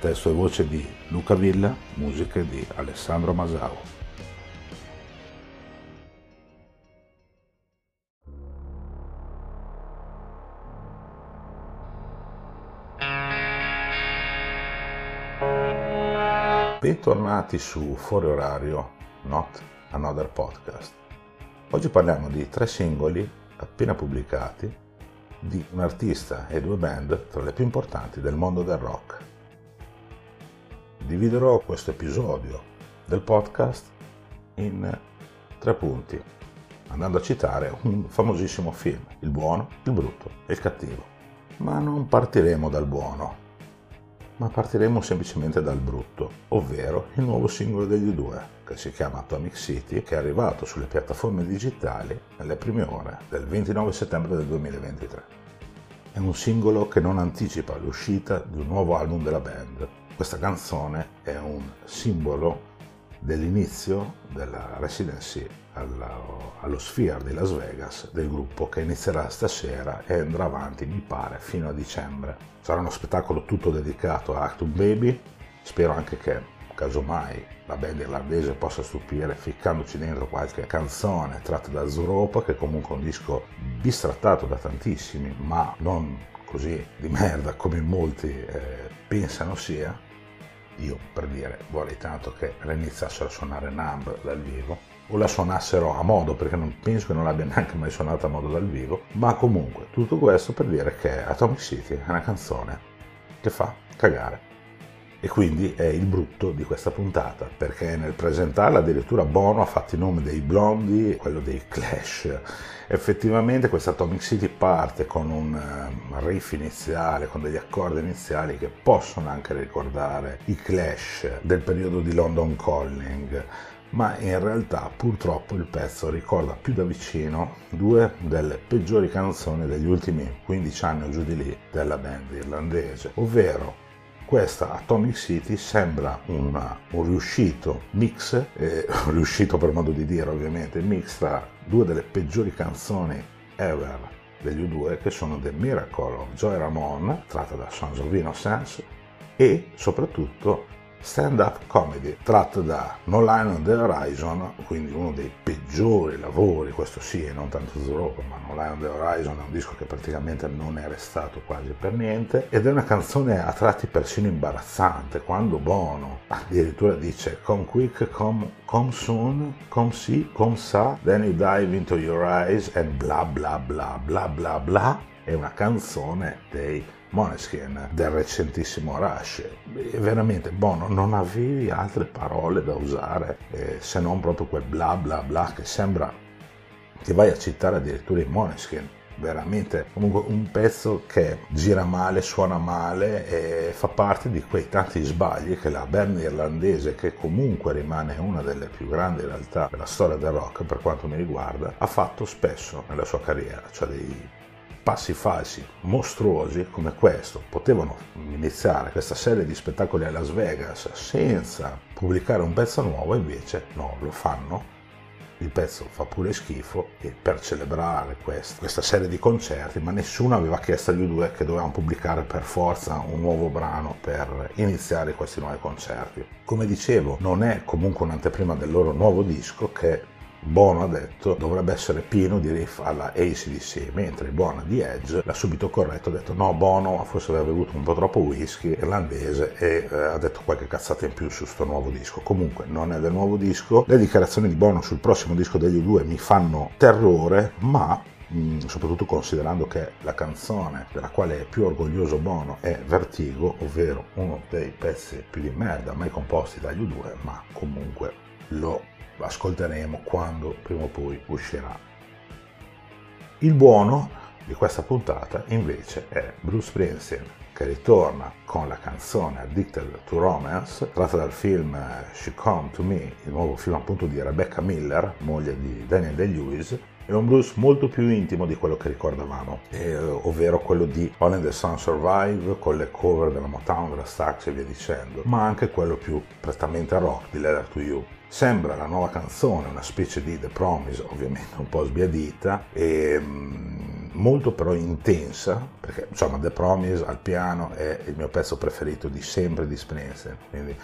Testo e voce di Luca Villa, musiche di Alessandro Masao. Bentornati su Fuori Orario, Not Another Podcast. Oggi parliamo di tre singoli appena pubblicati di un artista e due band tra le più importanti del mondo del rock. Dividerò questo episodio del podcast in tre punti, andando a citare un famosissimo film, il buono, il brutto e il cattivo. Ma non partiremo dal buono, ma partiremo semplicemente dal brutto, ovvero il nuovo singolo degli due, che si chiama Atomic City, che è arrivato sulle piattaforme digitali nelle prime ore del 29 settembre del 2023. È un singolo che non anticipa l'uscita di un nuovo album della band. Questa canzone è un simbolo dell'inizio della residency allo, allo Sphere di Las Vegas del gruppo che inizierà stasera e andrà avanti, mi pare, fino a dicembre. Sarà uno spettacolo tutto dedicato a Actum Baby, spero anche che casomai la band irlandese possa stupire ficcandoci dentro qualche canzone tratta da Zuropa che è comunque un disco bistrattato da tantissimi ma non così di merda come molti eh, pensano sia io per dire vorrei tanto che reiniziassero a suonare Numb dal vivo o la suonassero a modo perché non penso che non l'abbia neanche mai suonata a modo dal vivo ma comunque tutto questo per dire che Atomic City è una canzone che fa cagare e quindi è il brutto di questa puntata perché nel presentarla addirittura Bono ha fatto i nomi dei blondi quello dei Clash. Effettivamente questa Atomic City parte con un ehm, riff iniziale con degli accordi iniziali che possono anche ricordare i Clash del periodo di London Calling. Ma in realtà purtroppo il pezzo ricorda più da vicino due delle peggiori canzoni degli ultimi 15 anni o giù di lì della band irlandese, ovvero questa Atomic City sembra una, un riuscito mix, eh, riuscito per modo di dire ovviamente, mix tra due delle peggiori canzoni ever degli U2 che sono The Miracle of Joy Ramon, tratta da Sons of Innocence, e soprattutto stand-up comedy, tratto da No Line on the Horizon, quindi uno dei peggiori lavori, questo sì, e non tanto Zuropa, ma No Line on the Horizon è un disco che praticamente non è restato quasi per niente, ed è una canzone a tratti persino imbarazzante, quando Bono addirittura dice come quick, come, come soon, come see, come sa, then you dive into your eyes and bla bla bla bla bla bla, è una canzone dei Moneskin del recentissimo Rush. Veramente, Bono, non avevi altre parole da usare eh, se non proprio quel bla bla bla che sembra che vai a citare addirittura i Moneskin. Veramente comunque un pezzo che gira male, suona male e fa parte di quei tanti sbagli che la band irlandese, che comunque rimane una delle più grandi realtà della storia del rock per quanto mi riguarda, ha fatto spesso nella sua carriera, cioè dei passi falsi mostruosi come questo potevano iniziare questa serie di spettacoli a Las Vegas senza pubblicare un pezzo nuovo, invece no, lo fanno. Il pezzo fa pure schifo e per celebrare quest- questa serie di concerti, ma nessuno aveva chiesto agli U2 che dovevano pubblicare per forza un nuovo brano per iniziare questi nuovi concerti. Come dicevo, non è comunque un'anteprima del loro nuovo disco che Bono ha detto dovrebbe essere pieno di riff alla ACDC, mentre il di Edge l'ha subito corretto, ha detto no Bono forse aveva bevuto un po' troppo whisky irlandese e eh, ha detto qualche cazzata in più su questo nuovo disco. Comunque non è del nuovo disco, le dichiarazioni di Bono sul prossimo disco degli due mi fanno terrore, ma mm, soprattutto considerando che la canzone della quale è più orgoglioso Bono è Vertigo, ovvero uno dei pezzi più di merda mai composti dagli U2, ma comunque lo ascolteremo quando prima o poi uscirà. Il buono di questa puntata invece è Bruce Springsteen che ritorna con la canzone Addicted to Romance tratta dal film She Come to Me, il nuovo film appunto di Rebecca Miller, moglie di Daniel Day-Lewis è un blues molto più intimo di quello che ricordavamo, eh, ovvero quello di Only the Sun Survive con le cover della Motown, della Stax e via dicendo, ma anche quello più prettamente rock di Letter to You. Sembra la nuova canzone, una specie di The Promise, ovviamente un po' sbiadita, e mm, molto però intensa, perché insomma The Promise al piano è il mio pezzo preferito di sempre di Springsteen, quindi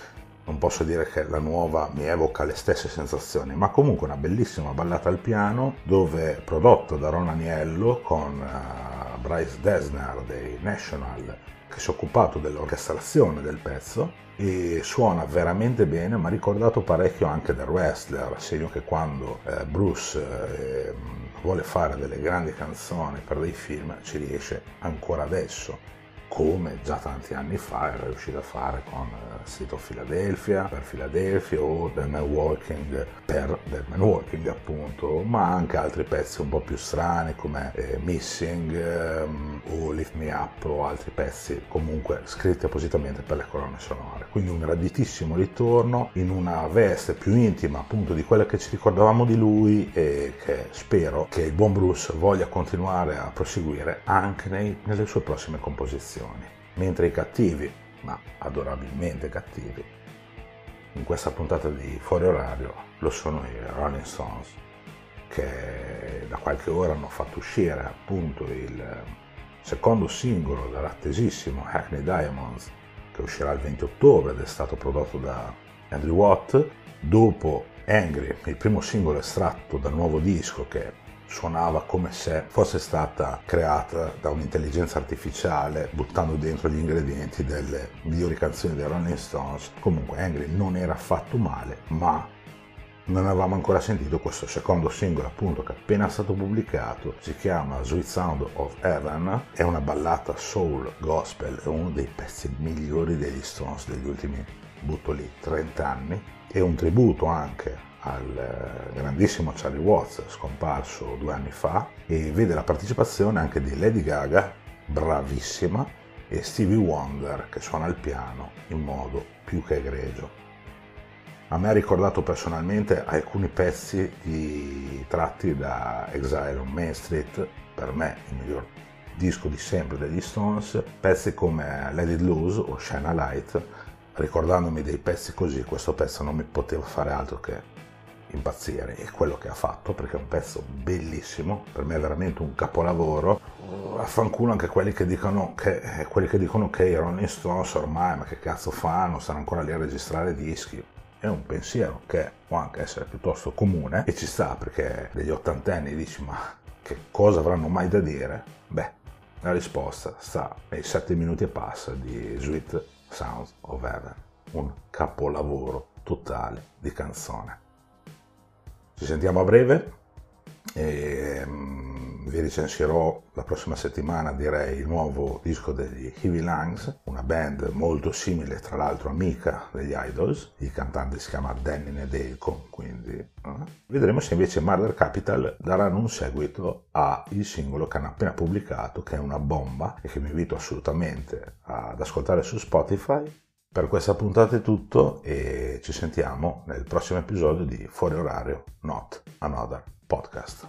non posso dire che la nuova mi evoca le stesse sensazioni, ma comunque una bellissima ballata al piano dove prodotto da Ron Aniello con uh, Bryce Desner dei National che si è occupato dell'orchestrazione del pezzo e suona veramente bene, ma ricordato parecchio anche del wrestler, segno che quando eh, Bruce eh, vuole fare delle grandi canzoni per dei film ci riesce ancora adesso come già tanti anni fa era riuscito a fare con uh, Street of Philadelphia per Philadelphia o Dead Man Walking per Dead Man Walking appunto, ma anche altri pezzi un po' più strani come eh, Missing um, o Lift Me Up o altri pezzi comunque scritti appositamente per le colonne sonore. Quindi un graditissimo ritorno in una veste più intima appunto di quella che ci ricordavamo di lui e che spero che il buon Bruce voglia continuare a proseguire anche nei, nelle sue prossime composizioni mentre i cattivi, ma adorabilmente cattivi, in questa puntata di Fuori Orario lo sono i Rolling Stones, che da qualche ora hanno fatto uscire appunto il secondo singolo dell'attesissimo Hackney Diamonds, che uscirà il 20 ottobre ed è stato prodotto da Andrew Watt, dopo Angry, il primo singolo estratto dal nuovo disco che suonava come se fosse stata creata da un'intelligenza artificiale buttando dentro gli ingredienti delle migliori canzoni dei Rolling Stones. Comunque Angry non era affatto male, ma non avevamo ancora sentito questo secondo singolo appunto che è appena stato pubblicato, si chiama Sweet Sound of Heaven, è una ballata soul gospel, è uno dei pezzi migliori degli Stones degli ultimi, butto lì, 30 anni, è un tributo anche al eh, grandissimo Charlie Watts, scomparso due anni fa, e vede la partecipazione anche di Lady Gaga, bravissima, e Stevie Wonder che suona il piano in modo più che egregio. A me ha ricordato personalmente alcuni pezzi di, tratti da Exile on Main Street, per me il miglior disco di sempre degli Stones, pezzi come Let It Loose o Shine a Light, ricordandomi dei pezzi così, questo pezzo non mi poteva fare altro che impazzire è quello che ha fatto perché è un pezzo bellissimo, per me è veramente un capolavoro. Affanculo anche quelli che dicono che, eh, quelli che, dicono che i Rolling Stones ormai, ma che cazzo fanno, stanno ancora lì a registrare dischi. È un pensiero che può anche essere piuttosto comune e ci sta perché degli ottantenni dici ma che cosa avranno mai da dire? Beh, la risposta sta nei 7 minuti e passa di Sweet Sounds of Heaven, un capolavoro totale di canzone. Ci sentiamo a breve e um, vi recensirò la prossima settimana direi il nuovo disco degli Heavy Lungs, una band molto simile tra l'altro amica degli Idols, il cantante si chiama Danny Nedelko, quindi uh, vedremo se invece Murder Capital daranno un seguito al singolo che hanno appena pubblicato che è una bomba e che vi invito assolutamente ad ascoltare su Spotify per questa puntata è tutto e ci sentiamo nel prossimo episodio di Fuori Orario Not Another Podcast.